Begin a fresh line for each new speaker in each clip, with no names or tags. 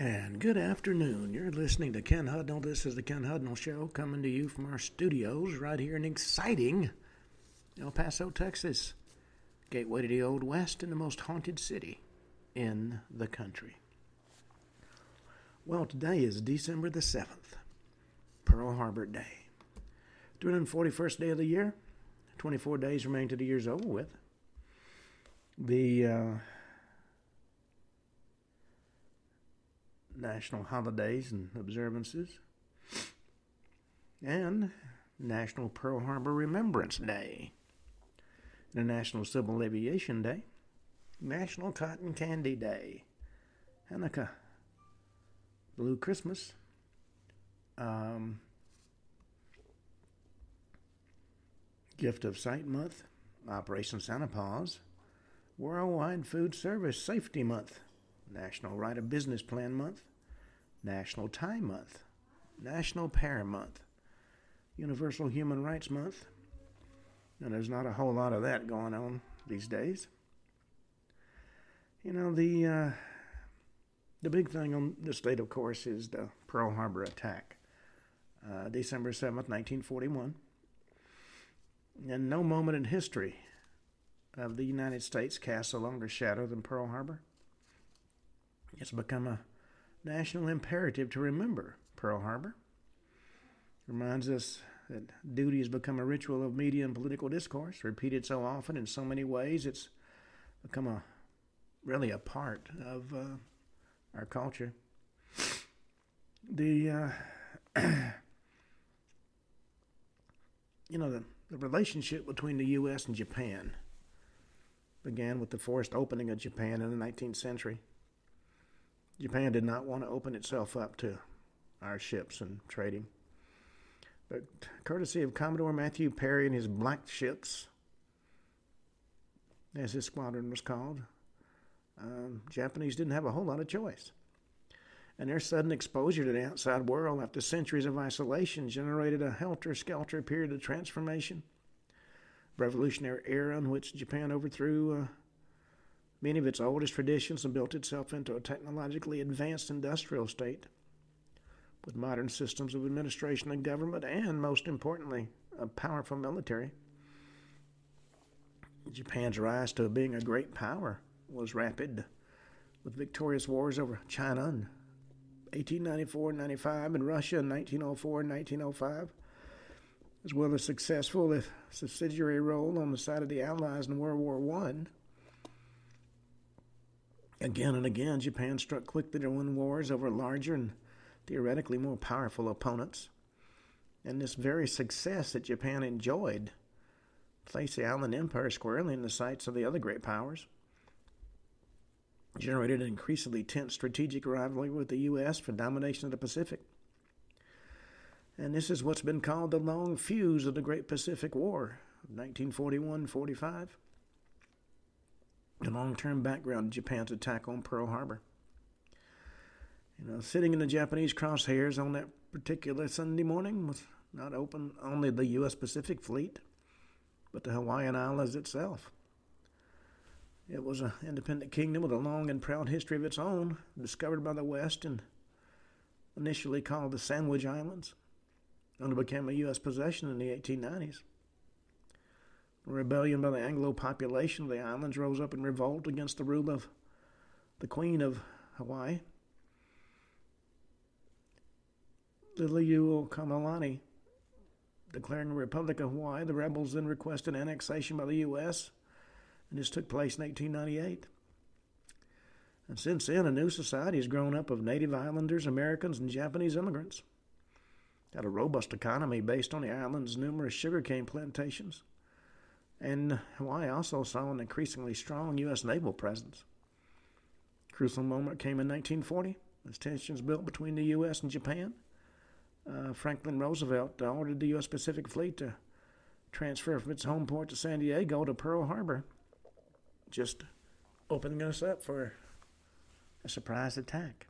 And good afternoon. You're listening to Ken Hudnall. This is the Ken Hudnall Show coming to you from our studios right here in exciting El Paso, Texas. Gateway to the Old West and the most haunted city in the country. Well, today is December the 7th, Pearl Harbor Day. 241st day of the year. 24 days remain to the year's over with. The uh, national holidays and observances, and National Pearl Harbor Remembrance Day, the National Civil Aviation Day, National Cotton Candy Day, Hanukkah, Blue Christmas, um, Gift of Sight Month, Operation Santa Paws, Worldwide Food Service Safety Month, National Write a Business Plan Month, National Tie Month, National Pear Month, Universal Human Rights Month, and there's not a whole lot of that going on these days. You know, the uh, the big thing on this date, of course, is the Pearl Harbor attack, uh, December 7th, 1941. And no moment in history of the United States casts a longer shadow than Pearl Harbor. It's become a national imperative to remember Pearl Harbor. It Reminds us that duty has become a ritual of media and political discourse, repeated so often in so many ways, it's become a really a part of uh, our culture. The uh, you know the, the relationship between the U.S. and Japan began with the forced opening of Japan in the 19th century. Japan did not want to open itself up to our ships and trading. But courtesy of Commodore Matthew Perry and his black ships, as his squadron was called, um, Japanese didn't have a whole lot of choice. And their sudden exposure to the outside world after centuries of isolation generated a helter skelter period of transformation, revolutionary era in which Japan overthrew uh, many of its oldest traditions and built itself into a technologically advanced industrial state with modern systems of administration and government, and most importantly, a powerful military. Japan's rise to being a great power was rapid, with victorious wars over China in 1894 and 95 and Russia in 1904 and 1905, as well as successful, if subsidiary role on the side of the Allies in World War One. Again and again, Japan struck quickly to win wars over larger and theoretically more powerful opponents. And this very success that Japan enjoyed placed the island empire squarely in the sights of the other great powers, generated an increasingly tense strategic rivalry with the U.S. for domination of the Pacific. And this is what's been called the long fuse of the Great Pacific War of 1941 45 the long term background of Japan's attack on Pearl Harbor. You know, sitting in the Japanese crosshairs on that particular Sunday morning was not open only the U.S. Pacific Fleet, but the Hawaiian Islands itself. It was an independent kingdom with a long and proud history of its own, discovered by the West and initially called the Sandwich Islands, and it became a U.S. possession in the 1890s. A rebellion by the Anglo population of the islands rose up in revolt against the rule of the Queen of Hawaii, Liliuokalani. Declaring the Republic of Hawaii, the rebels then requested annexation by the U.S., and this took place in 1898. And since then, a new society has grown up of native islanders, Americans, and Japanese immigrants. Had a robust economy based on the island's numerous sugarcane plantations and Hawaii also saw an increasingly strong U.S. naval presence. Crucial moment came in 1940 as tensions built between the U.S. and Japan. Uh, Franklin Roosevelt ordered the U.S. Pacific Fleet to transfer from its home port to San Diego to Pearl Harbor, just opening us up for a surprise attack.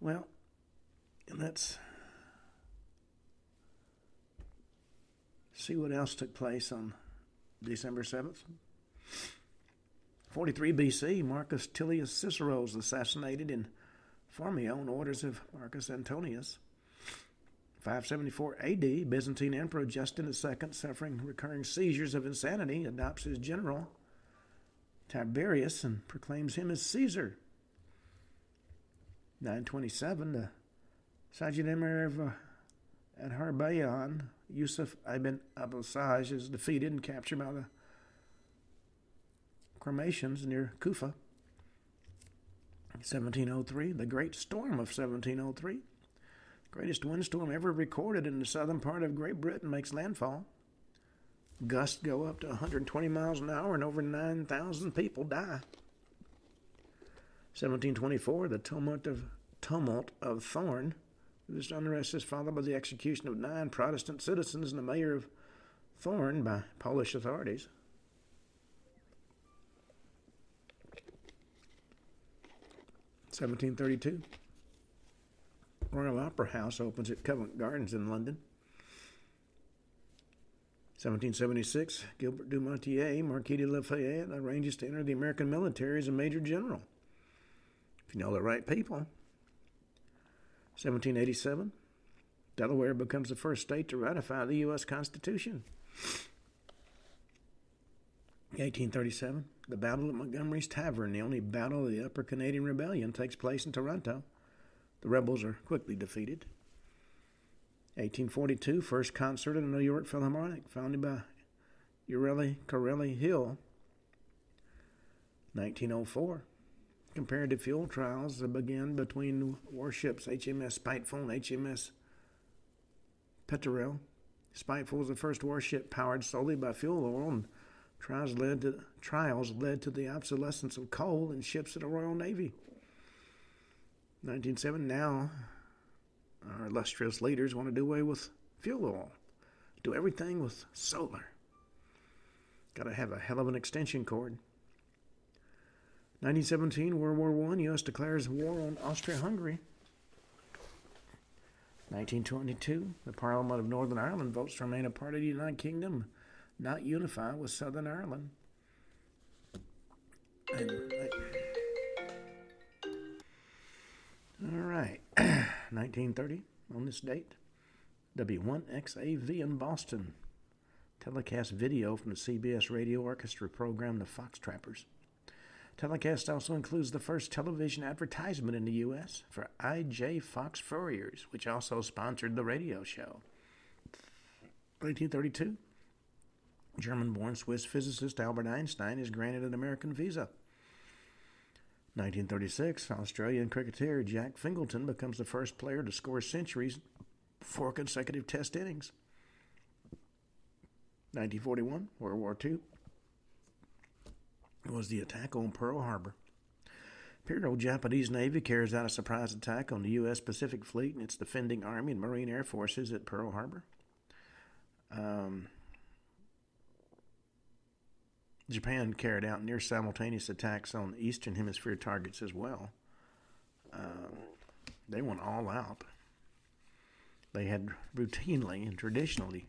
Well, and see what else took place on December 7th. 43 BC, Marcus Tullius Cicero is assassinated in Formia on orders of Marcus Antonius. 574 AD, Byzantine Emperor Justin II, suffering recurring seizures of insanity, adopts his general Tiberius and proclaims him as Caesar. 927, the Emir of Adharbayan, Yusuf ibn Abul-Saj, is defeated and captured by the Sarmatians near Kufa. 1703, the Great Storm of 1703. Greatest windstorm ever recorded in the southern part of Great Britain makes landfall. Gusts go up to 120 miles an hour and over 9,000 people die. 1724, the tumult of tumult of Thorn. This unrest is followed by the execution of nine Protestant citizens and the mayor of Thorn by Polish authorities. 1732. Royal Opera House opens at Covent Gardens in London. 1776, Gilbert du Motier, Marquis de Lafayette, arranges to enter the American military as a major general. If you know the right people. 1787, Delaware becomes the first state to ratify the U.S. Constitution. 1837, the Battle of Montgomery's Tavern, the only battle of the Upper Canadian Rebellion, takes place in Toronto. The rebels are quickly defeated. 1842, first concert in the New York Philharmonic, founded by Ureli Corelli Hill. 1904, comparative fuel trials begin between warships HMS Spiteful and HMS Petrel. Spiteful was the first warship powered solely by fuel oil and Trials led to trials led to the obsolescence of coal in ships of the Royal Navy. 1907. Now, our illustrious leaders want to do away with fuel oil, do everything with solar. Got to have a hell of an extension cord. 1917, World War I, U.S. declares war on Austria-Hungary. 1922, the Parliament of Northern Ireland votes to remain a part of the United Kingdom not unify with Southern Ireland. And, uh, all right, 1930 on this date, W1XAV in Boston telecast video from the CBS Radio Orchestra program The Fox Trappers. Telecast also includes the first television advertisement in the U.S. for I.J. Fox Furriers, which also sponsored the radio show. 1932, German born Swiss physicist Albert Einstein is granted an American visa. 1936, Australian cricketer Jack Fingleton becomes the first player to score centuries four consecutive test innings. 1941, World War II, was the attack on Pearl Harbor. Imperial Japanese Navy carries out a surprise attack on the U.S. Pacific Fleet and its defending Army and Marine Air Forces at Pearl Harbor. Um, Japan carried out near simultaneous attacks on Eastern Hemisphere targets as well. Uh, they went all out. They had routinely and traditionally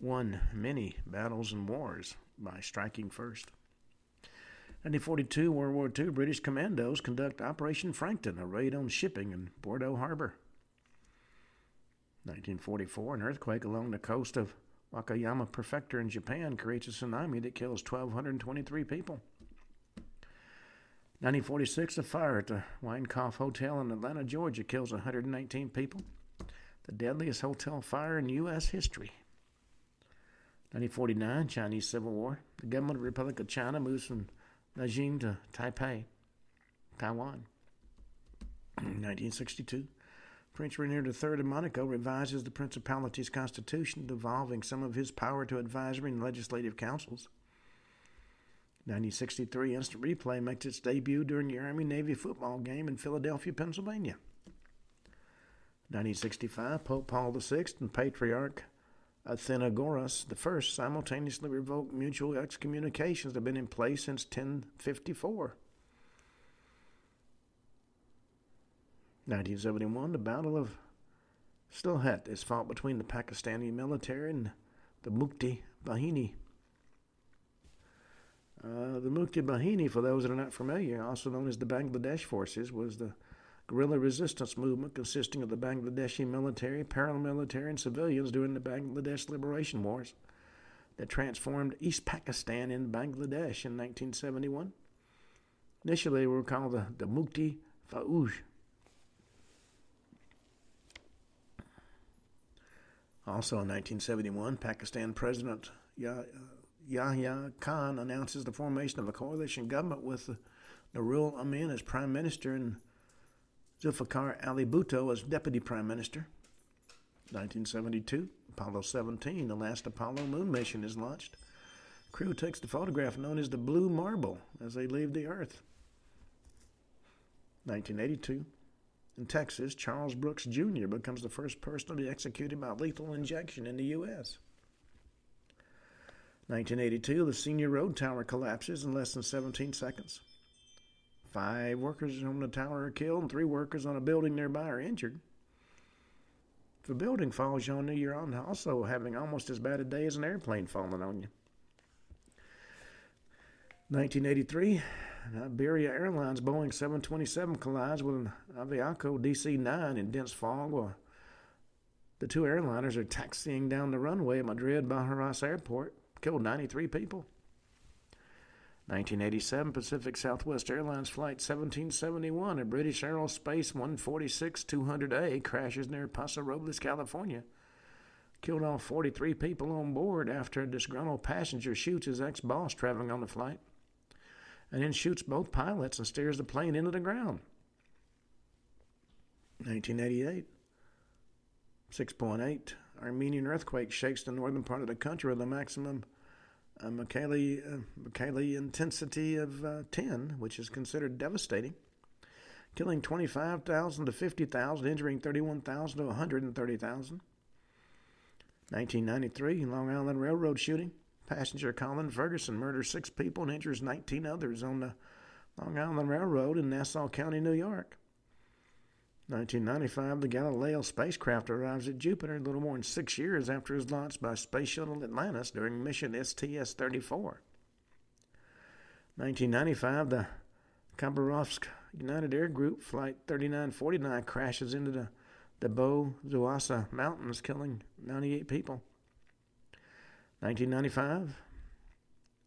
won many battles and wars by striking first. 1942, World War II, British commandos conduct Operation Frankton, a raid on shipping in Bordeaux Harbor. 1944, an earthquake along the coast of Wakayama Prefecture in Japan creates a tsunami that kills 1,223 people. 1946, a fire at the Winecoff Hotel in Atlanta, Georgia kills 119 people. The deadliest hotel fire in U.S. history. 1949, Chinese Civil War. The government of the Republic of China moves from Nanjing to Taipei, Taiwan. 1962, Prince Rainier III of Monaco revises the Principality's constitution, devolving some of his power to advisory and legislative councils. 1963 Instant Replay makes its debut during the Army Navy football game in Philadelphia, Pennsylvania. 1965 Pope Paul VI and Patriarch Athenagoras I simultaneously revoked mutual excommunications that have been in place since 1054. 1971, the Battle of Sylhet is fought between the Pakistani military and the Mukti Bahini. Uh, the Mukti Bahini, for those that are not familiar, also known as the Bangladesh Forces, was the guerrilla resistance movement consisting of the Bangladeshi military, paramilitary, and civilians during the Bangladesh Liberation Wars that transformed East Pakistan into Bangladesh in 1971. Initially, they were called the, the Mukti Fauj. Also in 1971, Pakistan President Yahya Khan announces the formation of a coalition government with Nurul Amin as prime minister and Zulfikar Ali Bhutto as deputy prime minister. 1972, Apollo 17, the last Apollo moon mission, is launched. Crew takes the photograph known as the Blue Marble as they leave the Earth. 1982, in Texas, Charles Brooks Jr. becomes the first person to be executed by lethal injection in the U.S. 1982, the senior road tower collapses in less than 17 seconds. Five workers on the tower are killed, and three workers on a building nearby are injured. If a building falls on you, you're on also having almost as bad a day as an airplane falling on you. 1983, Iberia Airlines Boeing 727 collides with an Aviaco DC 9 in dense fog while the two airliners are taxiing down the runway at Madrid Barajas Airport, killed 93 people. 1987 Pacific Southwest Airlines Flight 1771, a British Aerospace 146 200A, crashes near Paso Robles, California. Killed all 43 people on board after a disgruntled passenger shoots his ex boss traveling on the flight, and then shoots both pilots and steers the plane into the ground. 1988 6.8 Armenian earthquake shakes the northern part of the country with a maximum a Mercalli, uh, intensity of uh, 10, which is considered devastating, killing 25,000 to 50,000, injuring 31,000 to 130,000. 1993, Long Island Railroad shooting. Passenger Colin Ferguson murders six people and injures 19 others on the Long Island Railroad in Nassau County, New York. 1995, the Galileo spacecraft arrives at Jupiter a little more than six years after it was launched by Space Shuttle Atlantis during mission STS 34. 1995, the Khabarovsk United Air Group Flight 3949 crashes into the, the Bo Zuasa Mountains, killing 98 people. 1995,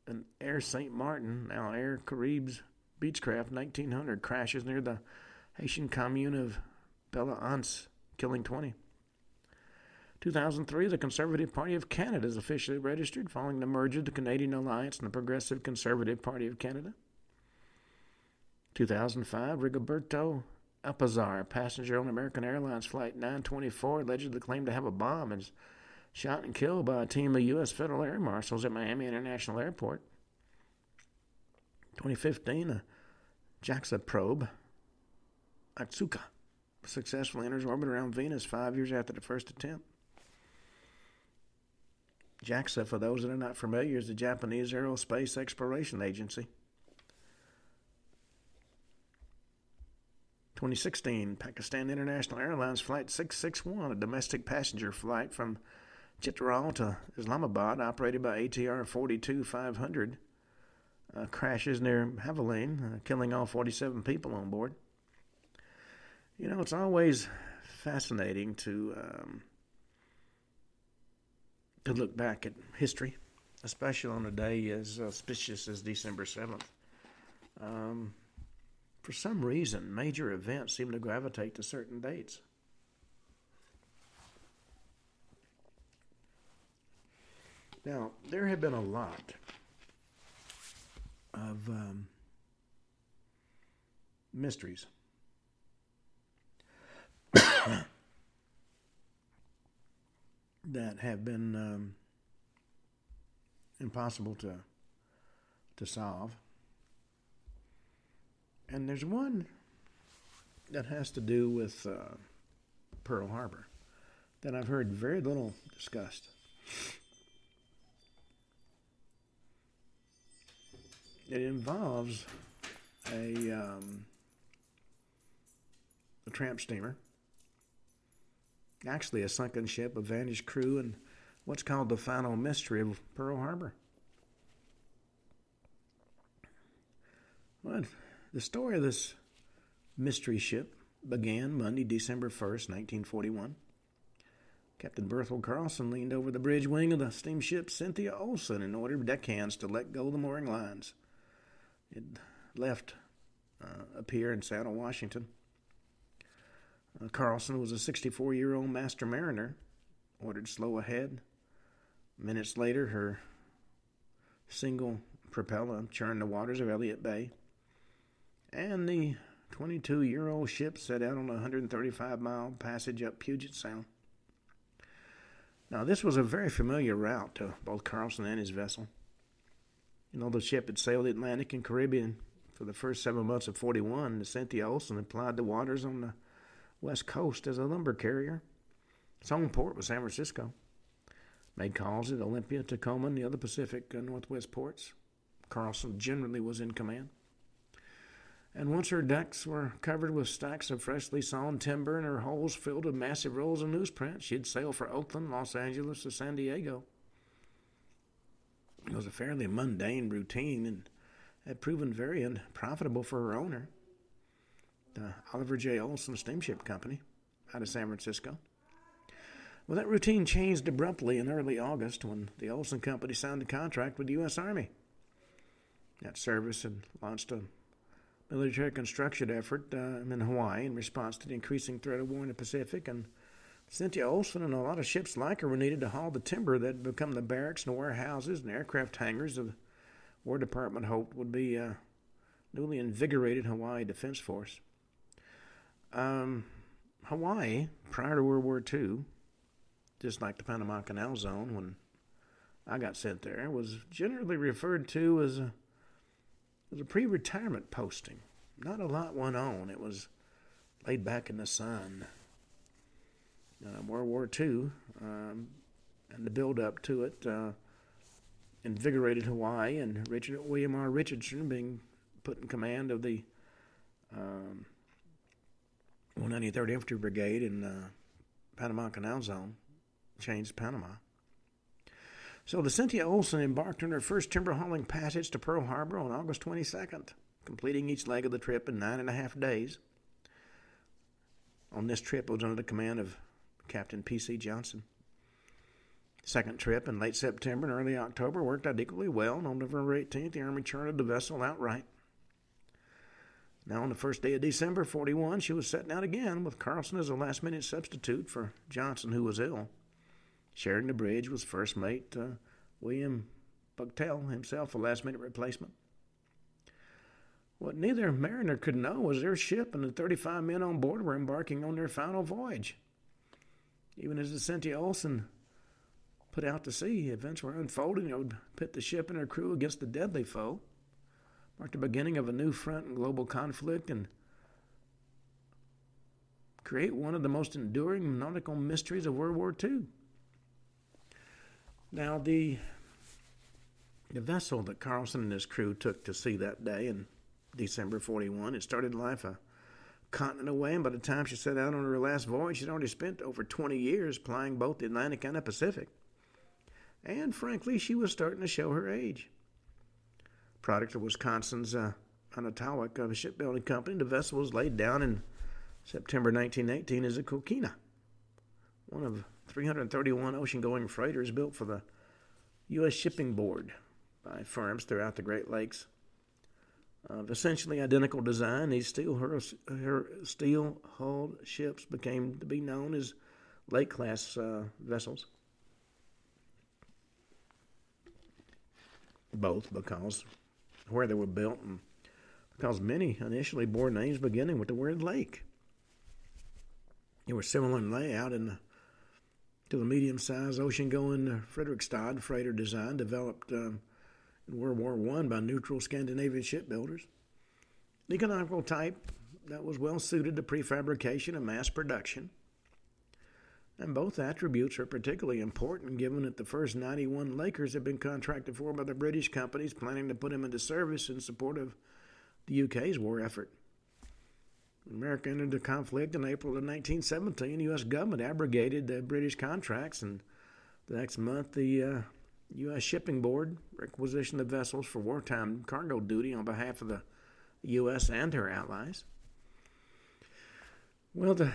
an Air St. Martin, now Air Caribs Beechcraft 1900, crashes near the Haitian commune of Bella Anse, killing 20. 2003, the Conservative Party of Canada is officially registered following the merger of the Canadian Alliance and the Progressive Conservative Party of Canada. 2005, Rigoberto Alpizar, passenger on American Airlines Flight 924, allegedly claimed to have a bomb and shot and killed by a team of U.S. federal air marshals at Miami International Airport. 2015, a JAXA probe, Akatsuki, successfully enters orbit around Venus five years after the first attempt. JAXA, for those that are not familiar, is the Japanese Aerospace Exploration Agency. 2016, Pakistan International Airlines Flight 661, a domestic passenger flight from Chitral to Islamabad, operated by ATR 42 500, uh, crashes near Havelian, uh, killing all 47 people on board. You know, it's always fascinating to um, to look back at history, especially on a day as auspicious as December seventh. Um, for some reason, major events seem to gravitate to certain dates. Now, there have been a lot of um, mysteries that have been um, impossible to to solve. And there's one that has to do with uh, Pearl Harbor that I've heard very little discussed. It involves a um, a tramp steamer actually a sunken ship, a vanished crew, and what's called the final mystery of Pearl Harbor. Well, the story of this mystery ship began Monday, December 1st, 1941. Captain Berthold Carlson leaned over the bridge wing of the steamship Cynthia Olson and ordered deckhands to let go the mooring lines. It left uh, a pier in Seattle, Washington. Carlson was a 64 year old master mariner, ordered slow ahead. Minutes later, her single propeller churned the waters of Elliott Bay, and the 22 year old ship set out on a 135 mile passage up Puget Sound. Now, this was a very familiar route to both Carlson and his vessel. You know, the ship had sailed the Atlantic and Caribbean for the first seven months of 41. The Cynthia Olson had plied the waters on the west coast as a lumber carrier. Its home port was San Francisco. Made calls at Olympia, Tacoma, and the other Pacific uh, Northwest ports. Carlson generally was in command and once her decks were covered with stacks of freshly sawn timber and her holds filled with massive rolls of newsprint, she'd sail for Oakland, Los Angeles, or San Diego. It was a fairly mundane routine and had proven very unprofitable for her owner, the Oliver J. Olson Steamship Company out of San Francisco. Well, that routine changed abruptly in early August when the Olson Company signed a contract with the U.S. Army. That service had launched a military construction effort uh, in Hawaii in response to the increasing threat of war in the Pacific. And Cynthia Olson and a lot of ships like her were needed to haul the timber that had become the barracks and warehouses and aircraft hangars of the War Department hoped would be a newly invigorated Hawaii Defense Force. Um, Hawaii, prior to World War II, just like the Panama Canal Zone when I got sent there, was generally referred to as a was a pre retirement posting. Not a lot went on. It was laid back in the sun. Uh, World War II um, and the build up to it uh, invigorated Hawaii, and Richard William R. Richardson being put in command of the um, 193rd Infantry Brigade in the Panama Canal Zone changed Panama. So the Cynthia Olson embarked on her first timber hauling passage to Pearl Harbor on August 22nd, completing each leg of the trip in nine and a half days. On this trip, it was under the command of Captain P.C. Johnson. Second trip in late September and early October worked out equally well, on November 18th, the Army chartered the vessel outright. Now, on the first day of December 41, she was setting out again with Carlson as a last minute substitute for Johnson, who was ill. Sharing the bridge was first mate uh, William Bucktel, himself a last minute replacement. What neither mariner could know was their ship and the 35 men on board were embarking on their final voyage. Even as the Cynthia Olson put out to sea, events were unfolding that would pit the ship and her crew against the deadly foe, mark the beginning of a new front in global conflict, and create one of the most enduring nautical mysteries of World War II. Now, the the vessel that Carlson and his crew took to sea that day in December 41, it started life a continent away, and by the time she set out on her last voyage, she'd already spent over 20 years plying both the Atlantic and the Pacific. And frankly, she was starting to show her age. Product of Wisconsin's uh, of a Shipbuilding Company, the vessel was laid down in September 1918 as a coquina, one of 331 ocean going freighters built for the U.S. Shipping Board by firms throughout the Great Lakes. Of essentially identical design, these steel, steel hulled ships became to be known as lake class uh, vessels. Both because where they were built and because many initially bore names beginning with the word lake. They were similar in layout to the medium-sized ocean-going Fredrikstad freighter design developed um, in World War I by neutral Scandinavian shipbuilders. The economical type that was well suited to prefabrication and mass production. And both attributes are particularly important given that the first 91 Lakers had been contracted for by the British companies planning to put them into service in support of the UK's war effort. America entered the conflict in April of 1917. The U.S. government abrogated the British contracts, and the next month, the uh, U.S. Shipping Board requisitioned the vessels for wartime cargo duty on behalf of the U.S. and her allies. Well, the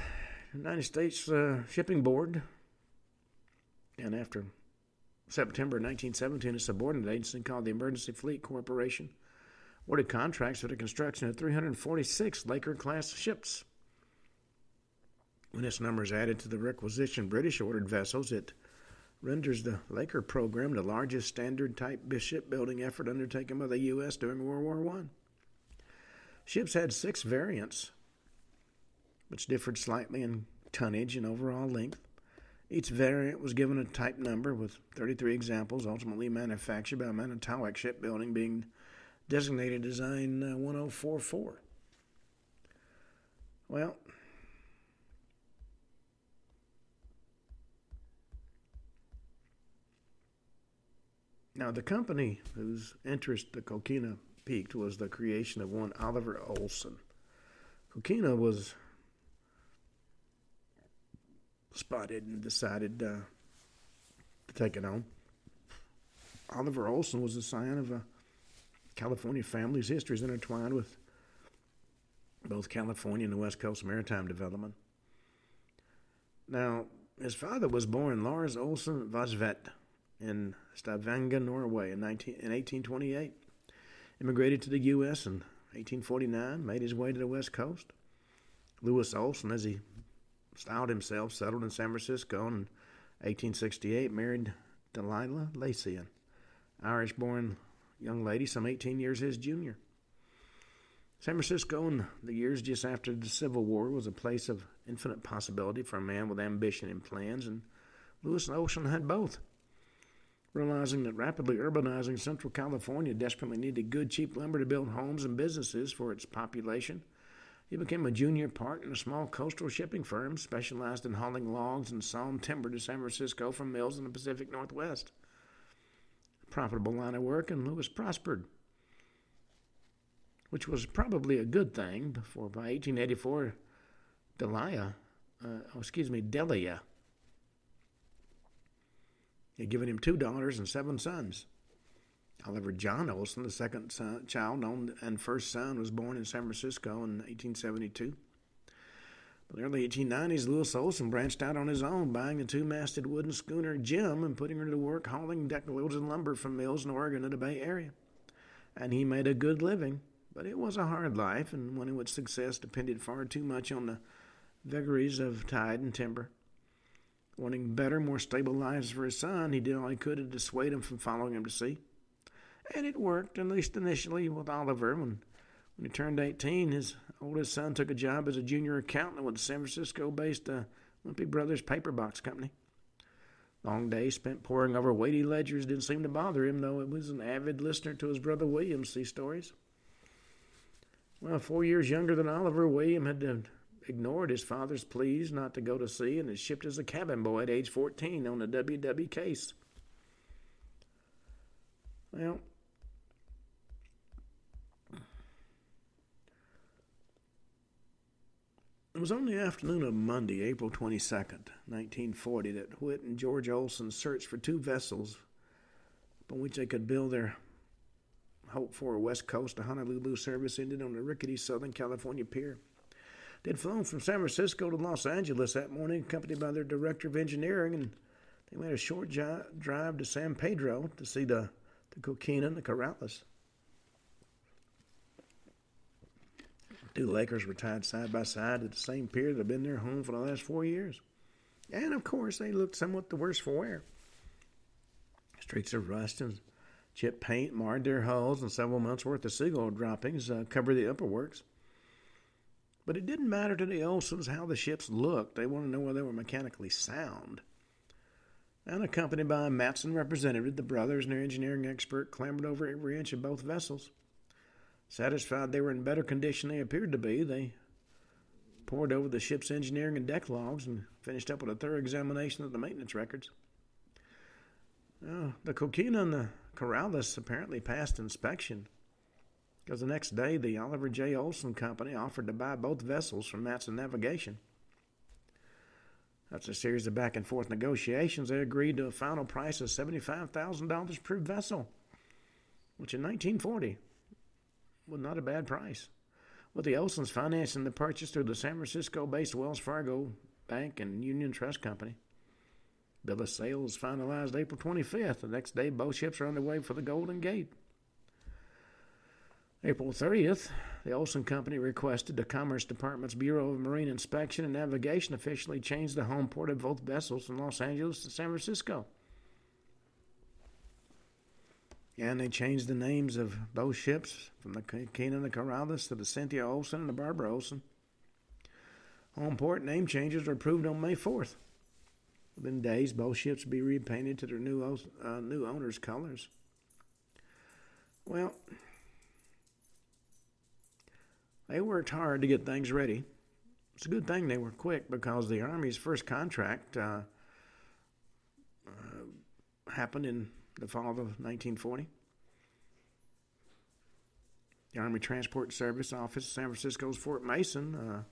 United States uh, Shipping Board, and after September 1917, a subordinate agency called the Emergency Fleet Corporation awarded contracts for the construction of 346 Laker class ships. When this number is added to the requisition British ordered vessels, it renders the Laker program the largest standard type shipbuilding effort undertaken by the U.S. during World War I. Ships had six variants, which differed slightly in tonnage and overall length. Each variant was given a type number with 33 examples ultimately manufactured by Manitowoc Shipbuilding being designated Design uh, 1044. Well, Now, the company whose interest the Coquina piqued was the creation of one Oliver Olson. Coquina was spotted and decided uh, to take it on. Oliver Olson was the scion of a California family whose history is intertwined with both California and the West Coast maritime development. Now, his father was born Lars Olsen Vasvet in Stavanger, Norway in, 19, in 1828. Immigrated to the U.S. in 1849, made his way to the West Coast. Louis Olson, as he styled himself, settled in San Francisco in 1868, married Delilah Lacey, an Irish born young lady, some 18 years his junior. San Francisco, in the years just after the Civil War, was a place of infinite possibility for a man with ambition and plans, and Lewis Olson had both. Realizing that rapidly urbanizing Central California desperately needed good, cheap lumber to build homes and businesses for its population, he became a junior partner in a small coastal shipping firm specialized in hauling logs and sawn timber to San Francisco from mills in the Pacific Northwest. A profitable line of work, and Lewis prospered, which was probably a good thing, for by 1884, Delia, uh, oh, excuse me, Delia had given him two daughters and seven sons. However, John Olson, the second son, child and first son, was born in San Francisco in 1872. By the early 1890s, Lewis Olson branched out on his own, buying a two masted wooden schooner, Jim, and putting her to work hauling deck loads of lumber from mills in Oregon to the Bay Area. And he made a good living, but it was a hard life, and one in which success depended far too much on the vagaries of tide and timber. Wanting better, more stable lives for his son, he did all he could to dissuade him from following him to sea. And it worked, at least initially, with Oliver. When, when he turned 18, his oldest son took a job as a junior accountant with the San Francisco based uh, Brothers paper box company. Long days spent poring over weighty ledgers didn't seem to bother him, though he was an avid listener to his brother William's sea stories. Well, four years younger than Oliver, William had ignored his father's pleas not to go to sea and is shipped as a cabin boy at age 14 on the WW case. Well, It was on the afternoon of Monday, April 22nd, 1940, that Whit and George Olson searched for two vessels upon which they could build their hope for a West Coast to Honolulu service ended on the rickety Southern California pier. They'd flown from San Francisco to Los Angeles that morning, accompanied by their director of engineering, and they made a short drive to San Pedro to see the, the Coquina and the Corrales. Two Lakers were tied side by side at the same pier that had been their home for the last four years. And of course, they looked somewhat the worse for wear. Streaks of rust and chipped paint marred their hulls, and several months' worth of seagull droppings uh, covered the upper works. But it didn't matter to the Olsons how the ships looked. They wanted to know whether they were mechanically sound. And accompanied by a Matson representative, the brothers and their engineering expert clambered over every inch of both vessels. Satisfied they were in better condition than they appeared to be, they pored over the ship's engineering and deck logs and finished up with a thorough examination of the maintenance records. Uh, the Coquina and the Corrales apparently passed inspection. Because the next day, the Oliver J. Olson Company offered to buy both vessels from Matson Navigation. After a series of back and forth negotiations, they agreed to a final price of $75,000 per vessel, which in 1940 was not a bad price. With the Olsons financing the purchase through the San Francisco based Wells Fargo Bank and Union Trust Company. Bill of sale was finalized April 25th. The next day, both ships are underway for the Golden Gate. April 30th, the Olson Company requested the Commerce Department's Bureau of Marine Inspection and Navigation officially change the home port of both vessels from Los Angeles to San Francisco. And they changed the names of both ships from the Keenan and the Corrales to the Cynthia Olson and the Barbara Olson. Home port name changes were approved on May 4th. Within days, both ships would be repainted to their new, uh, new owners' colors. Well, they worked hard to get things ready. It's a good thing they were quick because the Army's first contract uh, uh, happened in the fall of 1940. The Army Transport Service Office, San Francisco's Fort Mason, uh,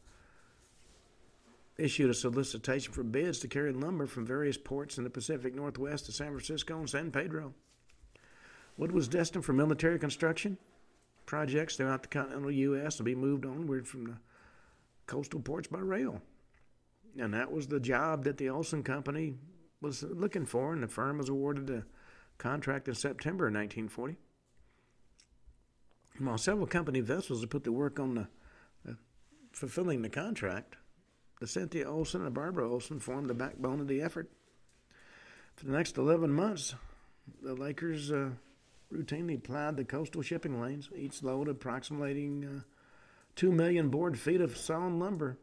issued a solicitation for bids to carry lumber from various ports in the Pacific Northwest to San Francisco and San Pedro. Wood was destined for military construction projects throughout the continental U.S. to be moved onward from the coastal ports by rail. And that was the job that the Olson Company was looking for, and the firm was awarded a contract in September of 1940. While several company vessels had put the work on the, the fulfilling the contract, the Cynthia Olson and the Barbara Olson formed the backbone of the effort. For the next 11 months, the Lakers uh, routinely plied the coastal shipping lanes, each load approximating uh, 2 million board feet of sawn lumber.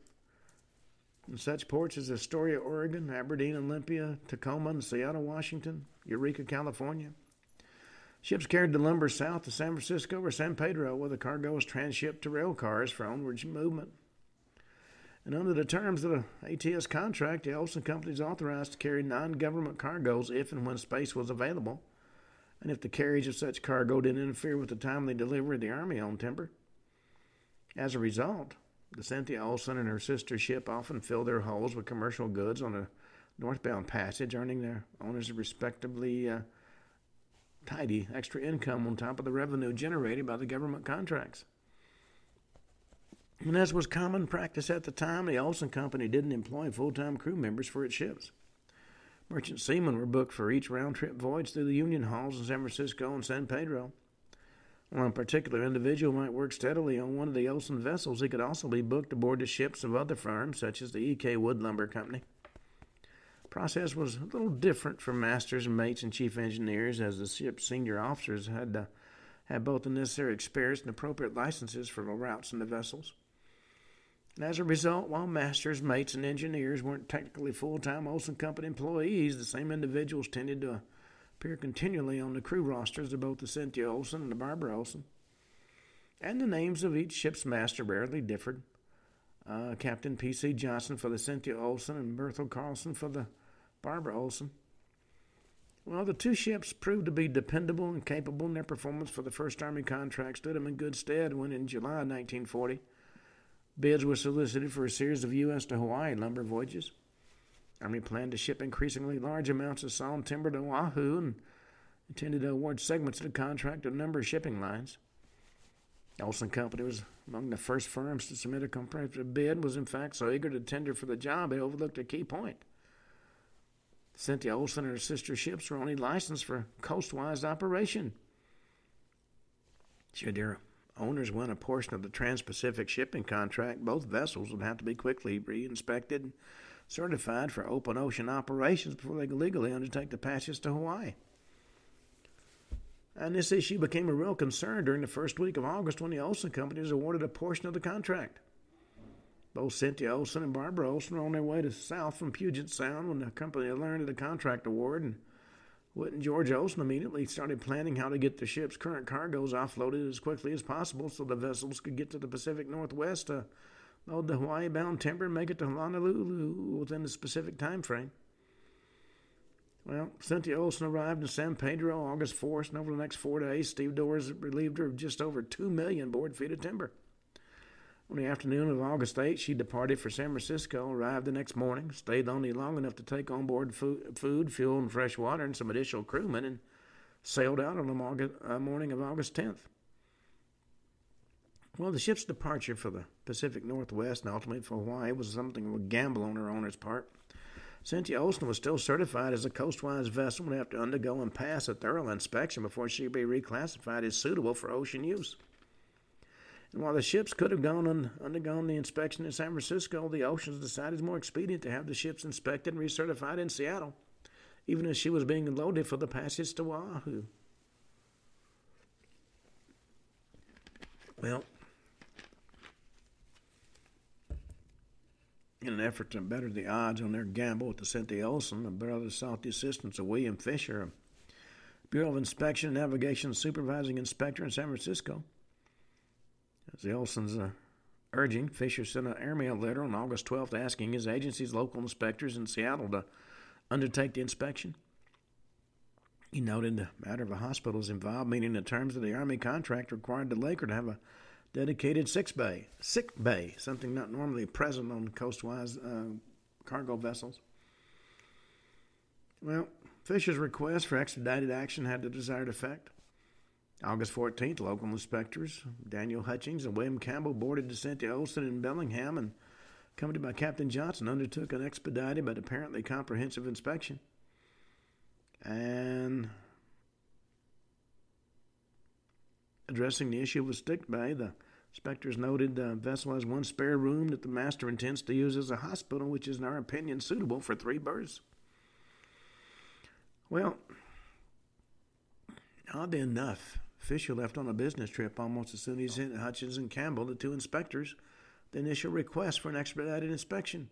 In such ports as Astoria, Oregon, Aberdeen, Olympia, Tacoma, and Seattle, Washington, Eureka, California. Ships carried the lumber south to San Francisco or San Pedro, where the cargo was transshipped to rail cars for onward movement. And under the terms of the ATS contract, the Olson Company is authorized to carry non government cargoes if and when space was available, and if the carriage of such cargo didn't interfere with the timely delivery of the Army owned timber. As a result, the Cynthia Olson and her sister ship often filled their hulls with commercial goods on a northbound passage, earning their owners a respectably uh, tidy extra income on top of the revenue generated by the government contracts. And as was common practice at the time, the Olson Company didn't employ full time crew members for its ships. Merchant seamen were booked for each round trip voyage through the Union Halls in San Francisco and San Pedro. A particular individual might work steadily on one of the Olson vessels, he could also be booked aboard the ships of other firms, such as the E.K. Wood Lumber Company. Process was a little different for masters and mates and chief engineers, as the ship's senior officers had to have both the necessary experience and appropriate licenses for the routes in the vessels. And as a result, while masters, mates, and engineers weren't technically full time Olson Company employees, the same individuals tended to appear continually on the crew rosters of both the Cynthia Olson and the Barbara Olson. And the names of each ship's master rarely differed. Uh, Captain P.C. Johnson for the Cynthia Olson and Berthel Carlson for the Barbara Olson. Well, the two ships proved to be dependable and capable, and their performance for the First Army contract stood them in good stead when, in July 1940, Bids were solicited for a series of U.S. to Hawaii lumber voyages. Army planned to ship increasingly large amounts of sawn timber to Oahu and intended to award segments of the contract to a number of shipping lines. Olson Company was among the first firms to submit a competitive bid, was in fact so eager to tender for the job it overlooked a key point. Cynthia Olson and her sister ships were only licensed for coastwise operation. Should their owners win a portion of the Trans Pacific shipping contract, both vessels would have to be quickly re inspected and certified for open ocean operations before they could legally undertake the passage to Hawaii. And this issue became a real concern during the first week of August when the Olson Company was awarded a portion of the contract. Both Cynthia Olson and Barbara Olson were on their way to south from Puget Sound when the company learned of the contract award and Whit and George Olson immediately started planning how to get the ship's current cargoes offloaded as quickly as possible so the vessels could get to the Pacific Northwest to load the Hawaii bound timber and make it to Honolulu within the specific time frame. Well, Cynthia Olson arrived in San Pedro August 4th, and over the next four days, stevedores relieved her of just over 2 million board feet of timber. On the afternoon of August 8th, she departed for San Francisco, arrived the next morning, stayed only long enough to take on board food, food fuel, and fresh water, and some additional crewmen, and sailed out on the uh, morning of August 10th. Well, the ship's departure for the Pacific Northwest and ultimately for Hawaii was something of a gamble on her owner's part. Cynthia Olson was still certified as a coastwise vessel and would have to undergo and pass a thorough inspection before she could be reclassified as suitable for ocean use. And while the ships could have gone and undergone the inspection in San Francisco, the Olsons decided it was more expedient to have the ships inspected and recertified in Seattle, even as she was being loaded for the passage to Oahu. Well, in an effort to better the odds on their gamble with the Cynthia Olson, the brothers sought the assistance of William Fisher, Bureau of Inspection and Navigation Supervising Inspector in San Francisco. As the uh, urging, Fisher sent an airmail letter on August 12th asking his agency's local inspectors in Seattle to undertake the inspection. He noted the matter of a hospital is involved, meaning the terms of the Army contract required the Laker to have a dedicated sick bay, sick bay, something not normally present on coastwise uh, cargo vessels. Well, Fisher's request for expedited action had the desired effect. August 14th, local inspectors Daniel Hutchings and William Campbell boarded the Cynthia Olson in Bellingham and, accompanied by Captain Johnson, undertook an expedited but apparently comprehensive inspection. And addressing the issue of a sick bay, the inspectors noted the vessel has one spare room that the master intends to use as a hospital, which is, in our opinion, suitable for three berths. Well, oddly enough, Fisher left on a business trip almost as soon as he sent Hutchings and Campbell, the two inspectors, the initial request for an expedited inspection.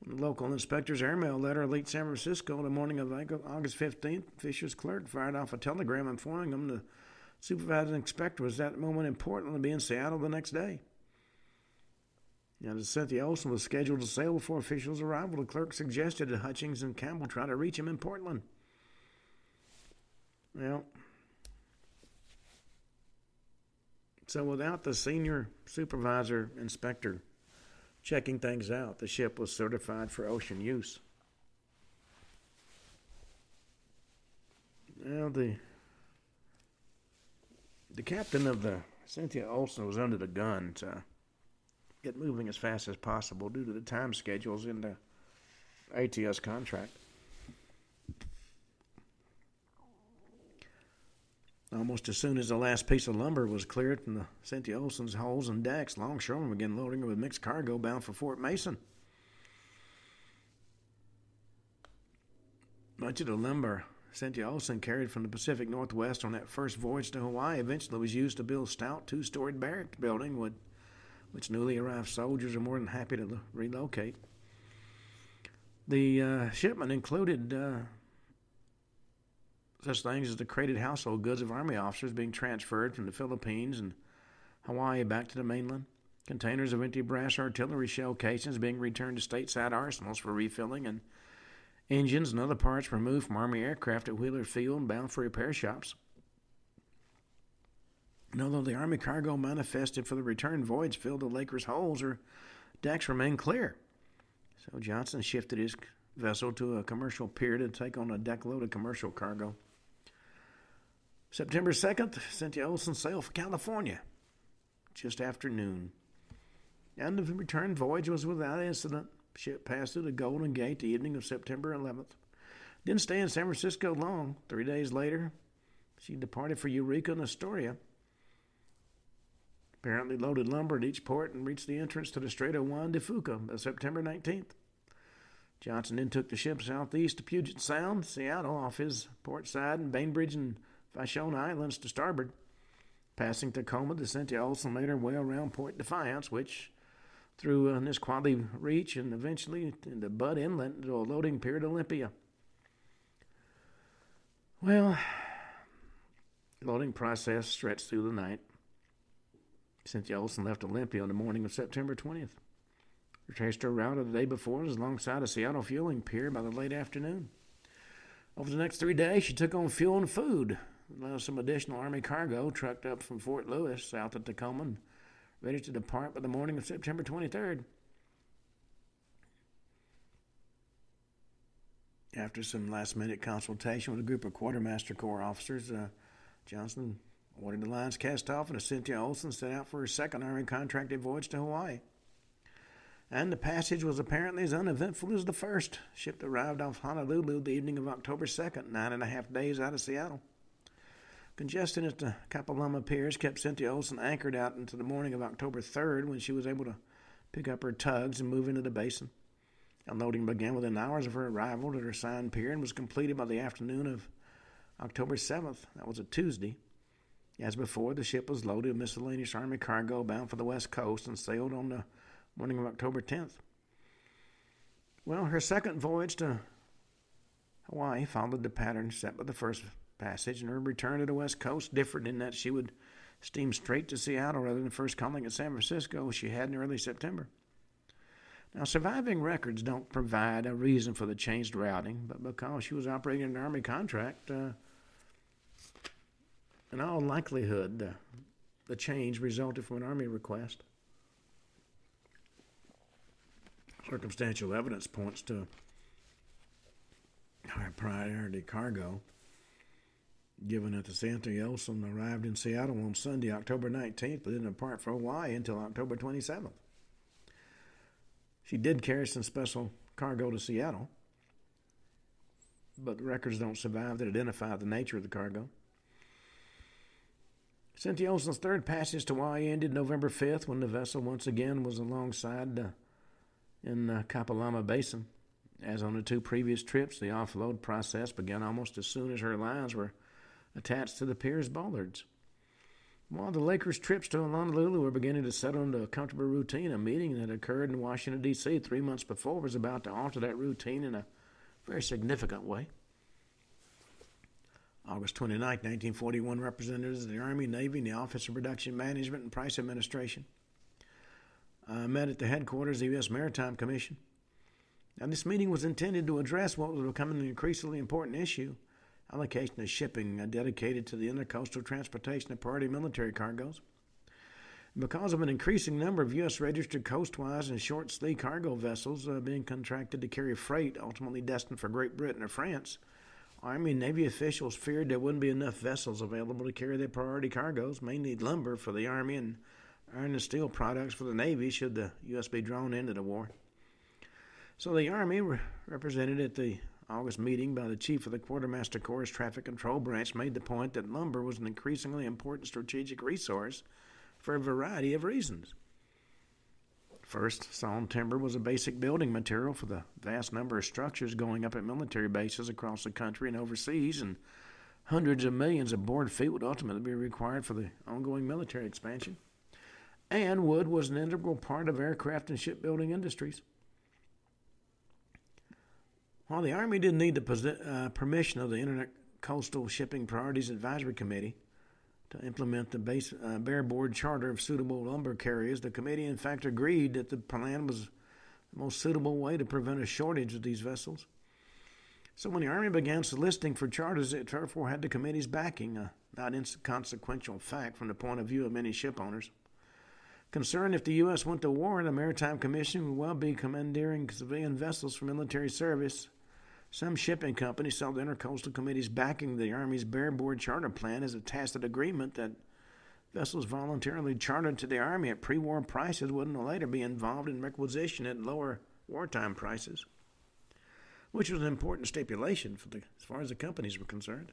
When the local inspector's airmail letter reached San Francisco the morning of August 15th, Fisher's clerk fired off a telegram informing him the supervising inspector was at the moment in Portland to be in Seattle the next day. Now, as Cynthia Olson was scheduled to sail before officials' arrival, the clerk suggested that Hutchings and Campbell try to reach him in Portland. Well, So without the senior supervisor inspector checking things out, the ship was certified for ocean use. Now the the captain of the Cynthia Olson was under the gun to get moving as fast as possible due to the time schedules in the ATS contract. Almost as soon as the last piece of lumber was cleared from the Cynthia Olson's hulls and decks, longshoremen began loading her with mixed cargo bound for Fort Mason. Much of the lumber Cynthia Olson carried from the Pacific Northwest on that first voyage to Hawaii eventually was used to build stout two storied barrack building, with, which newly arrived soldiers are more than happy to relocate. The uh, shipment included uh, such things as the crated household goods of Army officers being transferred from the Philippines and Hawaii back to the mainland, containers of empty brass artillery shell casings being returned to stateside arsenals for refilling, and engines and other parts removed from Army aircraft at Wheeler Field and bound for repair shops. And although the Army cargo manifested for the return voyage filled the Lakers' holes, her decks remained clear. So Johnson shifted his vessel to a commercial pier to take on a deck load of commercial cargo. September 2nd, Cynthia Olson sailed for California just after noon. And the return voyage was without incident. Ship passed through the Golden Gate the evening of September 11th. Didn't stay in San Francisco long. Three days later, she departed for Eureka and Astoria. Apparently loaded lumber at each port and reached the entrance to the Strait of Juan de Fuca on September 19th. Johnson then took the ship southeast to Puget Sound, Seattle, off his port side, and Bainbridge and Vashon Islands to starboard. Passing Tacoma, the Cynthia Olson made her way around Point Defiance, which through uh, Nisqually Reach and eventually into Budd Inlet to a loading pier at Olympia. Well, loading process stretched through the night. Cynthia Olson left Olympia on the morning of September 20th. Retraced her route of the day before was alongside a Seattle fueling pier by the late afternoon. Over the next three days, she took on fuel and food, some additional Army cargo trucked up from Fort Lewis, south of Tacoma, and ready to depart by the morning of September 23rd. After some last minute consultation with a group of Quartermaster Corps officers, uh, Johnson Ordered the lines cast off, and Cynthia Olson set out for her second Army contracted voyage to Hawaii. And the passage was apparently as uneventful as the first. Ship arrived off Honolulu the evening of October 2nd, nine and a half days out of Seattle. Congestion at the Kapalama piers kept Cynthia Olson anchored out until the morning of October 3rd when she was able to pick up her tugs and move into the basin. Unloading began within hours of her arrival at her assigned pier and was completed by the afternoon of October 7th. That was a Tuesday. As before, the ship was loaded with miscellaneous Army cargo bound for the West Coast and sailed on the morning of October 10th. Well, her second voyage to Hawaii followed the pattern set by the first passage, and her return to the West Coast differed in that she would steam straight to Seattle rather than first calling at San Francisco, as she had in early September. Now, surviving records don't provide a reason for the changed routing, but because she was operating an Army contract, uh, in all likelihood, uh, the change resulted from an Army request. Circumstantial evidence points to high priority cargo, given that the Cynthia Olson arrived in Seattle on Sunday, October 19th, but didn't depart for Hawaii until October 27th. She did carry some special cargo to Seattle, but records don't survive that identify the nature of the cargo. Cynthia Olson's third passage to Hawaii ended November 5th when the vessel once again was alongside uh, in the Kapalama Basin. As on the two previous trips, the offload process began almost as soon as her lines were attached to the pier's bollards. While the Lakers' trips to Honolulu were beginning to settle into a comfortable routine, a meeting that occurred in Washington, D.C. three months before was about to alter that routine in a very significant way. August 29, 1941, representatives of the Army, Navy, and the Office of Production Management and Price Administration uh, met at the headquarters of the U.S. Maritime Commission. Now, this meeting was intended to address what was becoming an increasingly important issue allocation of shipping uh, dedicated to the intercoastal transportation of priority military cargoes. Because of an increasing number of U.S. registered coastwise and short sea cargo vessels uh, being contracted to carry freight ultimately destined for Great Britain or France, Army and Navy officials feared there wouldn't be enough vessels available to carry their priority cargoes, mainly lumber for the Army and iron and steel products for the Navy should the U.S. be drawn into the war. So the Army, represented at the August meeting by the chief of the Quartermaster Corps Traffic Control Branch made the point that lumber was an increasingly important strategic resource for a variety of reasons. First, sawn timber was a basic building material for the vast number of structures going up at military bases across the country and overseas, and hundreds of millions of board feet would ultimately be required for the ongoing military expansion. And wood was an integral part of aircraft and shipbuilding industries. While the Army didn't need the uh, permission of the Internet Coastal Shipping Priorities Advisory Committee to implement the base, uh, bare boat charter of suitable lumber carriers, the committee in fact agreed that the plan was the most suitable way to prevent a shortage of these vessels. So when the Army began soliciting for charters, it therefore had the committee's backing, a not inconsequential fact from the point of view of many ship owners. Concerned if the U.S. went to war, the Maritime Commission would well be commandeering civilian vessels for military service some shipping companies saw the Intercoastal Committee's backing the Army's bareboat charter plan as a tacit agreement that vessels voluntarily chartered to the Army at pre war prices wouldn't later be involved in requisition at lower wartime prices, which was an important stipulation the, as far as the companies were concerned.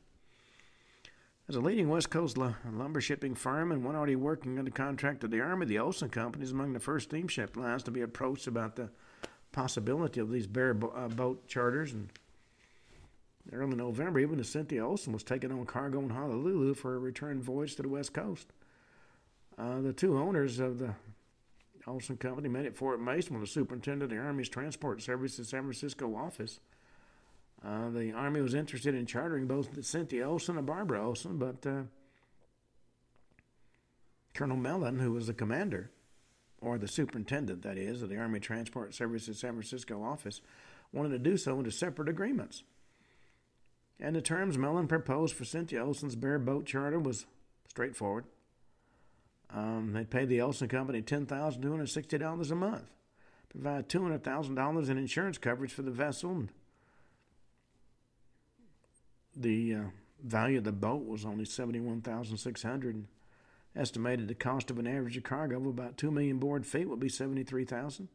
As a leading West Coast lumber shipping firm and one already working under contract to the Army, the Olson Company is among the first steamship lines to be approached about the possibility of these bare bo- uh, boat charters and Early November, even the Cynthia Olson was taken on cargo in Honolulu for a return voyage to the West Coast. Uh, the two owners of the Olson Company met at Fort Mason with the superintendent of the Army's Transport Service Services San Francisco office. Uh, the Army was interested in chartering both the Cynthia Olson and Barbara Olson, but uh, Colonel Mellon, who was the commander, or the superintendent, that is, of the Army Transport Services San Francisco office, wanted to do so under separate agreements and the terms Mellon proposed for Cynthia Olson's bare boat charter was straightforward. Um, they'd pay the Olson Company $10,260 a month, provide $200,000 in insurance coverage for the vessel, and the uh, value of the boat was only seventy-one thousand six hundred. Estimated the cost of an average cargo of about two million board feet would be seventy-three thousand.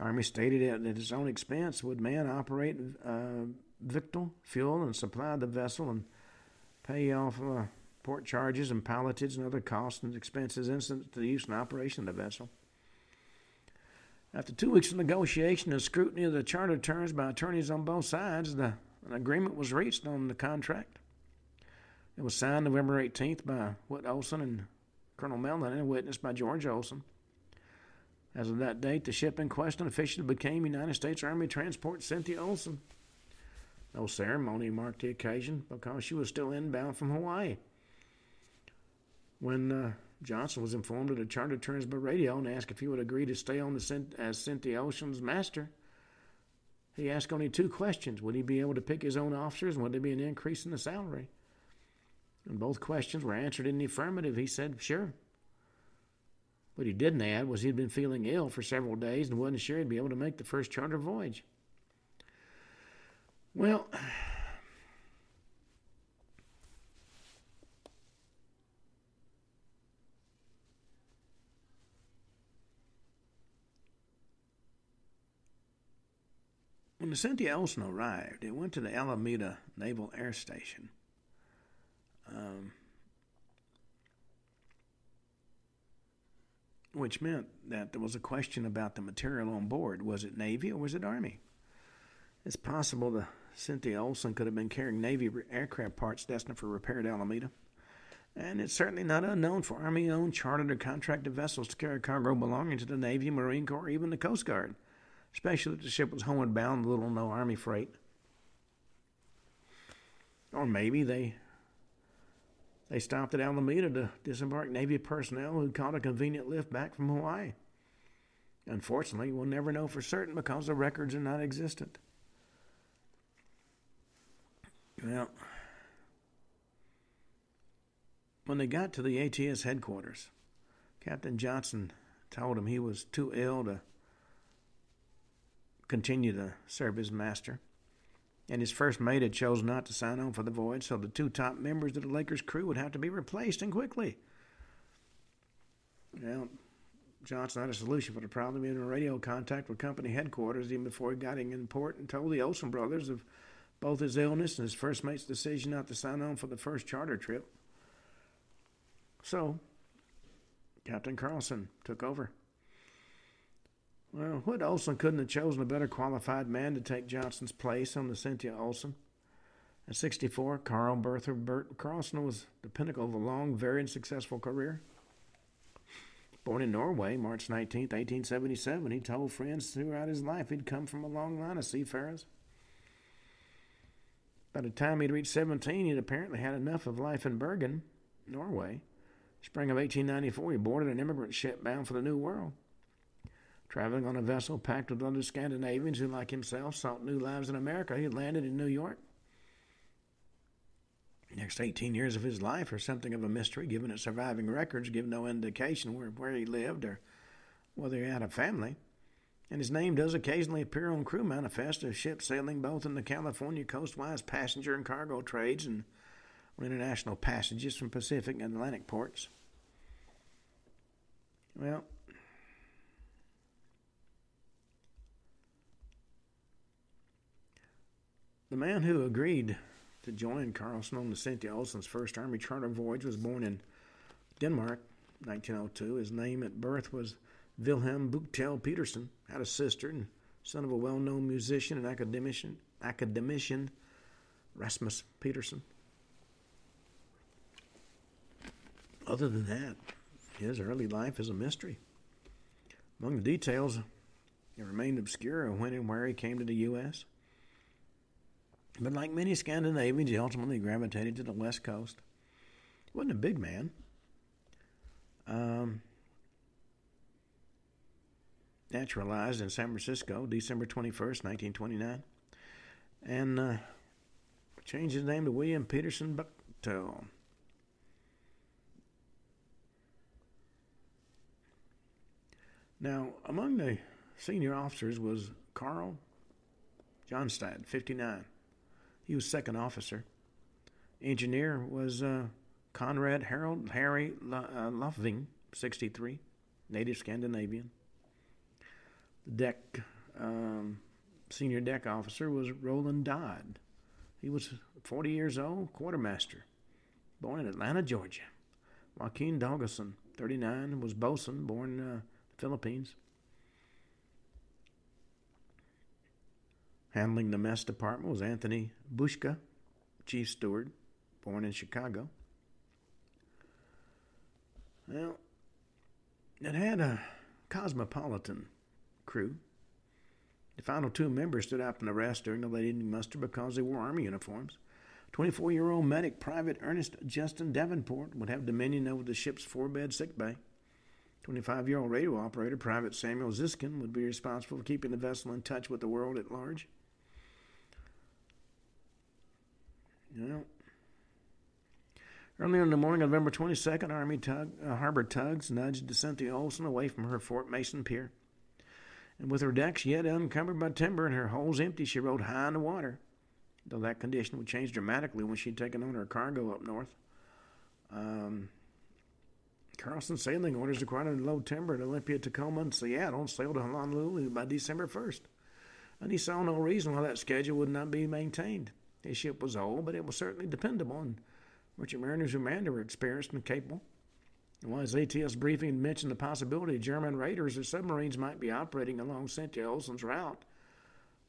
Army stated at its own expense would man operate uh, victual, fuel, and supply the vessel and pay off uh, port charges and pilotage and other costs and expenses incident to the use and operation of the vessel. After two weeks of negotiation and scrutiny of the charter terms by attorneys on both sides, the, an agreement was reached on the contract. It was signed November 18th by Whit Olson and Colonel Mellon and witnessed by George Olson. As of that date, the ship in question officially became United States Army Transport Cynthia Olson. No ceremony marked the occasion because she was still inbound from Hawaii. When uh, Johnson was informed of the charter terms by radio and asked if he would agree to stay on the as Cynthia Olson's master, he asked only two questions: Would he be able to pick his own officers, and would there be an increase in the salary? And both questions were answered in the affirmative. He said, "Sure." What he didn't add was he'd been feeling ill for several days and wasn't sure he'd be able to make the first charter voyage. Well, When the Cynthia Olson arrived, it went to the Alameda Naval Air Station. Um, which meant that there was a question about the material on board. Was it Navy or was it Army? It's possible the Cynthia Olson could have been carrying Navy aircraft parts destined for repair at Alameda. And it's certainly not unknown for Army owned, chartered, or contracted vessels to carry cargo belonging to the Navy, Marine Corps, or even the Coast Guard especially if the ship was homeward bound, little or no Army freight. Or maybe they they stopped at Alameda to disembark Navy personnel who caught a convenient lift back from Hawaii. Unfortunately, we'll never know for certain because the records are not existent. Well, when they got to the ATS headquarters, Captain Johnson told him he was too ill to continue to serve his master. And his first mate had chosen not to sign on for the voyage, so the two top members of the Lakers crew would have to be replaced and quickly. Well, Johnson had a solution for the problem. He had a radio contact with company headquarters even before he got in port and told the Olson brothers of both his illness and his first mate's decision not to sign on for the first charter trip. So, Captain Carlson took over. Well, Whit Olson couldn't have chosen a better qualified man to take Johnson's place on the Cynthia Olson. At 64, Carl Bertha Bert Carlson was the pinnacle of a long, varied, successful career. Born in Norway, March 19, 1877, he told friends throughout his life he'd come from a long line of seafarers. By the time he'd reached 17, he'd apparently had enough of life in Bergen, Norway. Spring of 1894, he boarded an immigrant ship bound for the New World. Traveling on a vessel packed with other Scandinavians who, like himself, sought new lives in America, he landed in New York. The next 18 years of his life are something of a mystery, given that surviving records give no indication where, where he lived or whether he had a family. And his name does occasionally appear on crew manifests of ships sailing both in the California coastwise passenger and cargo trades and on international passages from Pacific and Atlantic ports. Well, The man who agreed to join Carlson on the Cynthia Olson's first Army charter voyage was born in Denmark, 1902. His name at birth was Wilhelm Buchtel Petersen. Had a sister and son of a well-known musician and academician, academician Rasmus Petersen. Other than that, his early life is a mystery. Among the details, it remained obscure when and where he came to the U.S. But like many Scandinavians, he ultimately gravitated to the West Coast. He wasn't a big man. Um, naturalized in San Francisco, December 21st, 1929. And uh, changed his name to William Peterson Buchtel. Now, among the senior officers was Carl Johnstad, 59. He was second officer. Engineer was uh, Conrad Harold Harry uh, Lofving, 63, native Scandinavian. The deck um, senior deck officer was Roland Dodd. He was 40 years old, quartermaster, born in Atlanta, Georgia. Joaquin Dawgson, 39, was bosun, born in uh, the Philippines. Handling the mess department was Anthony Bushka, chief steward, born in Chicago. Well, it had a cosmopolitan crew. The final two members stood out from the rest during the late evening muster because they wore Army uniforms. 24 year old medic Private Ernest Justin Davenport would have dominion over the ship's four bed sick bay. 25 year old radio operator Private Samuel Ziskin would be responsible for keeping the vessel in touch with the world at large. Earlier in the morning of November 22nd, Army tug, uh, harbor tugs nudged the Cynthia Olson away from her Fort Mason pier. And with her decks yet unencumbered by timber and her holds empty, she rode high in the water, though that condition would change dramatically when she'd taken on her cargo up north. Um, Carlson sailing orders required low timber at Olympia, Tacoma, and Seattle and sailed to Honolulu by December 1st. And he saw no reason why that schedule would not be maintained. His ship was old, but it was certainly dependable, and Merchant mariners who manned it were experienced and capable. And while his ATS briefing mentioned the possibility German raiders or submarines might be operating along Cynthia Olson's route,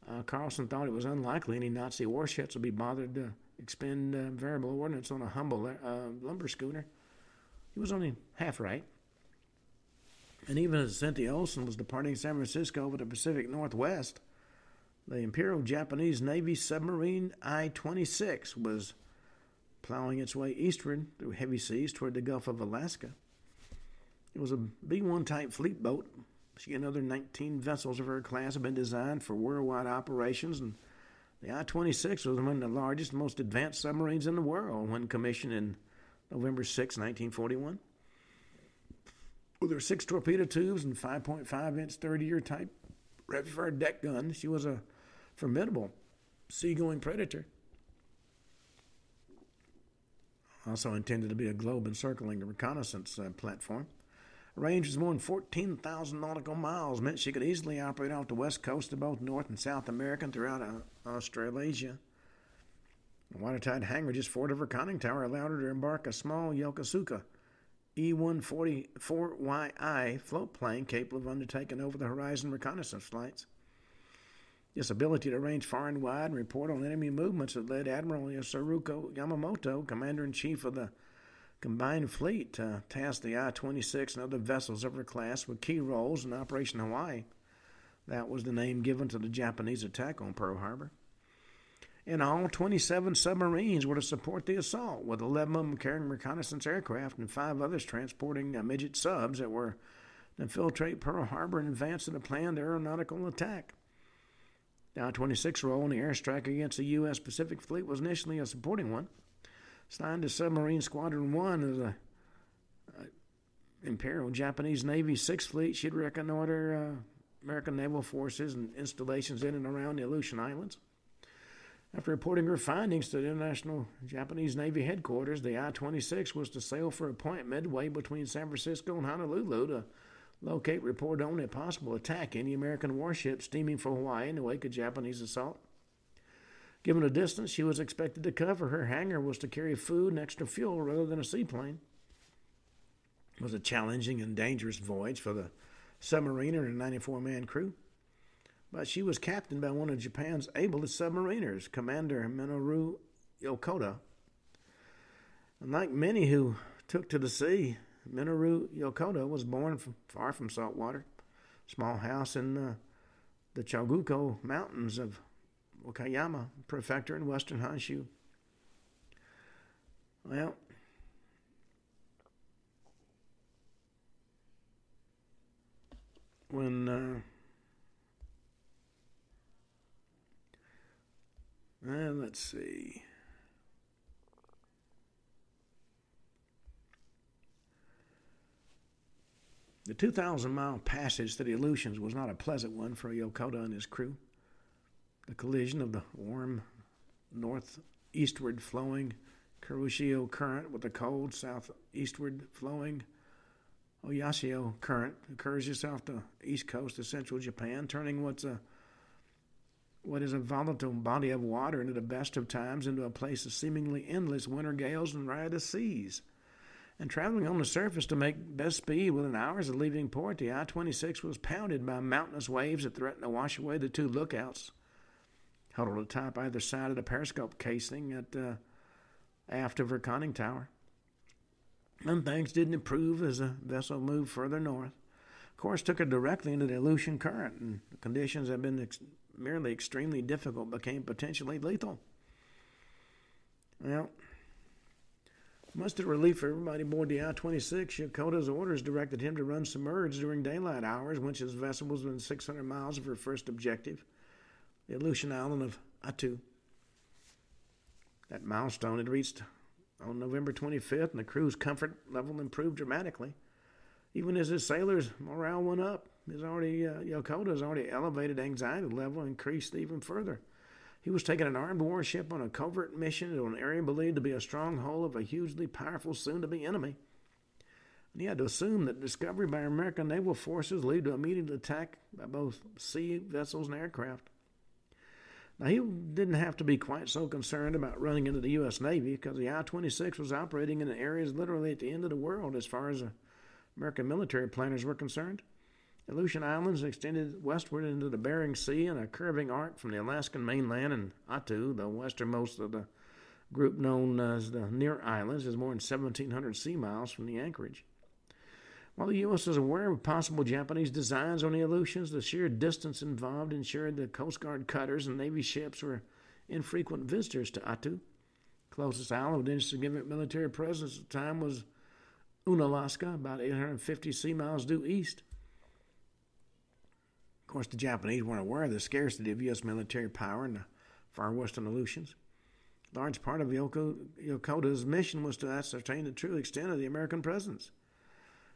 uh, Carlson thought it was unlikely any Nazi warships would be bothered to expend uh, variable ordnance on a humble uh, lumber schooner. He was only half right. And even as Cynthia Olson was departing San Francisco over the Pacific Northwest, the Imperial Japanese Navy submarine I 26 was plowing its way eastward through heavy seas toward the Gulf of Alaska. It was a B 1 type fleet boat. She and other 19 vessels of her class had been designed for worldwide operations, and the I 26 was one of the largest, most advanced submarines in the world when commissioned in November 6, 1941. With her six torpedo tubes and 5.5 inch 30 year type fire deck gun, she was a formidable seagoing predator also intended to be a globe encircling reconnaissance uh, platform. Range was more than 14,000 nautical miles, meant she could easily operate off the west coast of both North and South America and throughout uh, Australasia. A watertight hangar just forward of her conning tower allowed her to embark a small Yokosuka E14Y1 float plane capable of undertaking over-the-horizon reconnaissance flights. This ability to range far and wide and report on enemy movements had led Admiral Isoroku Yamamoto, Commander in Chief of the Combined Fleet, to task the I 26 and other vessels of her class with key roles in Operation Hawaii. That was the name given to the Japanese attack on Pearl Harbor. In all, 27 submarines were to support the assault, with 11 of them carrying reconnaissance aircraft and five others transporting uh, midget subs that were to infiltrate Pearl Harbor in advance of the planned aeronautical attack. I 26 role in the airstrike against the U.S. Pacific Fleet was initially a supporting one. Assigned to Submarine Squadron 1 of the uh, Imperial Japanese Navy Sixth Fleet, she'd reconnoiter uh, American naval forces and installations in and around the Aleutian Islands. After reporting her findings to the International Japanese Navy headquarters, the I 26 was to sail for a point midway between San Francisco and Honolulu to locate, report on a possible attack any American warship steaming for Hawaii in the wake of Japanese assault. Given the distance she was expected to cover, her hangar was to carry food and extra fuel rather than a seaplane. It was a challenging and dangerous voyage for the submariner and 94 man crew. But she was captained by one of Japan's ablest submariners, Commander Minoru Yokota. Unlike many who took to the sea, Minoru Yokota was born from, far from salt water, small house in the Chugoku Mountains of Wakayama Prefecture in western Honshu. Well, when uh, let's see. The 2,000 mile passage to the Aleutians was not a pleasant one for Yokota and his crew. The collision of the warm, northeastward flowing Kuroshio Current with the cold southeastward flowing Oyashio Current occurs just off the east coast of central Japan, turning what's a what is a volatile body of water into the best of times into a place of seemingly endless winter gales and riotous seas. And traveling on the surface to make best speed within hours of leaving port, the I 26 was pounded by mountainous waves that threatened to wash away the two lookouts huddled atop either side of the periscope casing at uh, aft of her conning tower. And things didn't improve as the vessel moved further north. Course took her directly into the Aleutian current, and the conditions had been ex- merely extremely difficult became potentially lethal. Well, the relief of everybody aboard the I 26, Yokota's orders directed him to run submerged during daylight hours, once his vessel was within 600 miles of her first objective, the Aleutian island of Attu. That milestone had reached on November 25th, and the crew's comfort level improved dramatically. Even as his sailors' morale went up, his already uh, Yokota's already elevated anxiety level increased even further. He was taking an armed warship on a covert mission to an area believed to be a stronghold of a hugely powerful, soon-to-be enemy. And he had to assume that discovery by American naval forces lead to immediate attack by both sea vessels and aircraft. Now, he didn't have to be quite so concerned about running into the U.S. Navy because the I 26 was operating in areas literally at the end of the world as far as American military planners were concerned. The Aleutian Islands extended westward into the Bering Sea in a curving arc from the Alaskan mainland, and Attu, the westernmost of the group known as the Near Islands, is more than 1,700 sea miles from the anchorage. While the U.S. was aware of possible Japanese designs on the Aleutians, the sheer distance involved ensured that Coast Guard cutters and Navy ships were infrequent visitors to Attu. Closest island with any significant military presence at the time was Unalaska, about 850 sea miles due east. Of course, the Japanese weren't aware of the scarcity of U.S. military power in the far western Aleutians. A large part of Yoko, Yokota's mission was to ascertain the true extent of the American presence.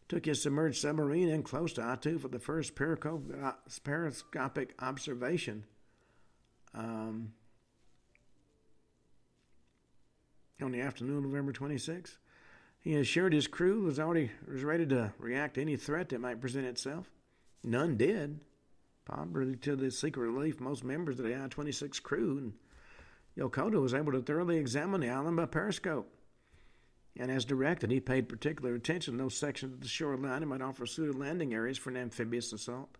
Took his submerged submarine in close to Attu for the first periscopic observation. Um, on the afternoon of November 26. He assured his crew was already was ready to react to any threat that might present itself. None did probably to the secret relief most members of the I 26 crew, and Yokota was able to thoroughly examine the island by periscope. And as directed, he paid particular attention to those sections of the shoreline that might offer suited landing areas for an amphibious assault.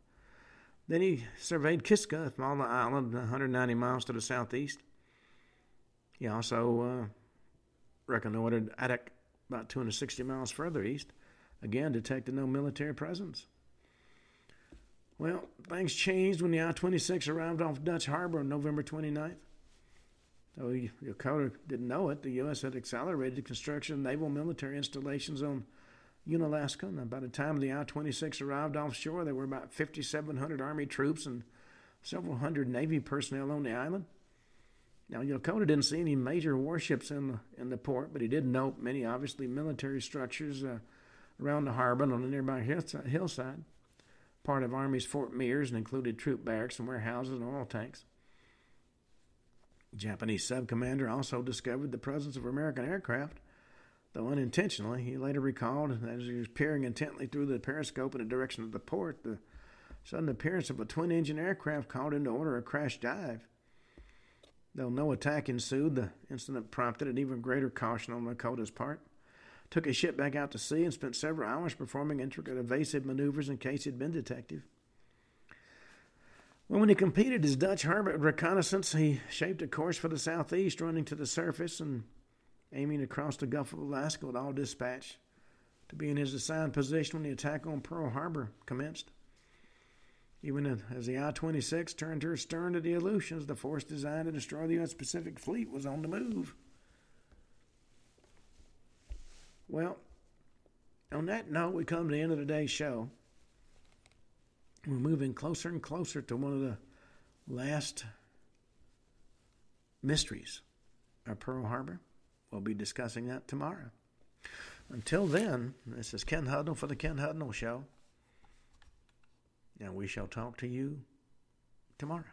Then he surveyed Kiska, a small island 190 miles to the southeast. He also uh, reconnoitered Adak, about 260 miles further east. Again, detected no military presence. Well, things changed when the I 26 arrived off Dutch Harbor on November 29th. Though Yokota didn't know it, the U.S. had accelerated the construction of naval military installations on Unalaska. And by the time the I 26 arrived offshore, there were about 5,700 Army troops and several hundred Navy personnel on the island. Now, Yokota didn't see any major warships in the, in the port, but he did note many obviously military structures uh, around the harbor and on the nearby hillside part of Army's Fort Mears and included troop barracks and warehouses and oil tanks. Japanese sub commander also discovered the presence of American aircraft, though unintentionally. He later recalled, that as he was peering intently through the periscope in the direction of the port, the sudden appearance of a twin engine aircraft called into order a crash dive. Though no attack ensued, the incident prompted an even greater caution on Yokota's part took his ship back out to sea, and spent several hours performing intricate evasive maneuvers in case he'd been detected. Well, when he completed his Dutch harbor reconnaissance, he shaped a course for the southeast, running to the surface and aiming across the Gulf of Alaska with all dispatch to be in his assigned position when the attack on Pearl Harbor commenced. Even as the I 26 turned her stern to the Aleutians, the force designed to destroy the U.S. Pacific Fleet was on the move. Well, on that note, we come to the end of today's show. We're moving closer and closer to one of the last mysteries of Pearl Harbor. We'll be discussing that tomorrow. Until then, this is Ken Hudnall for the Ken Hudnall Show. And we shall talk to you tomorrow.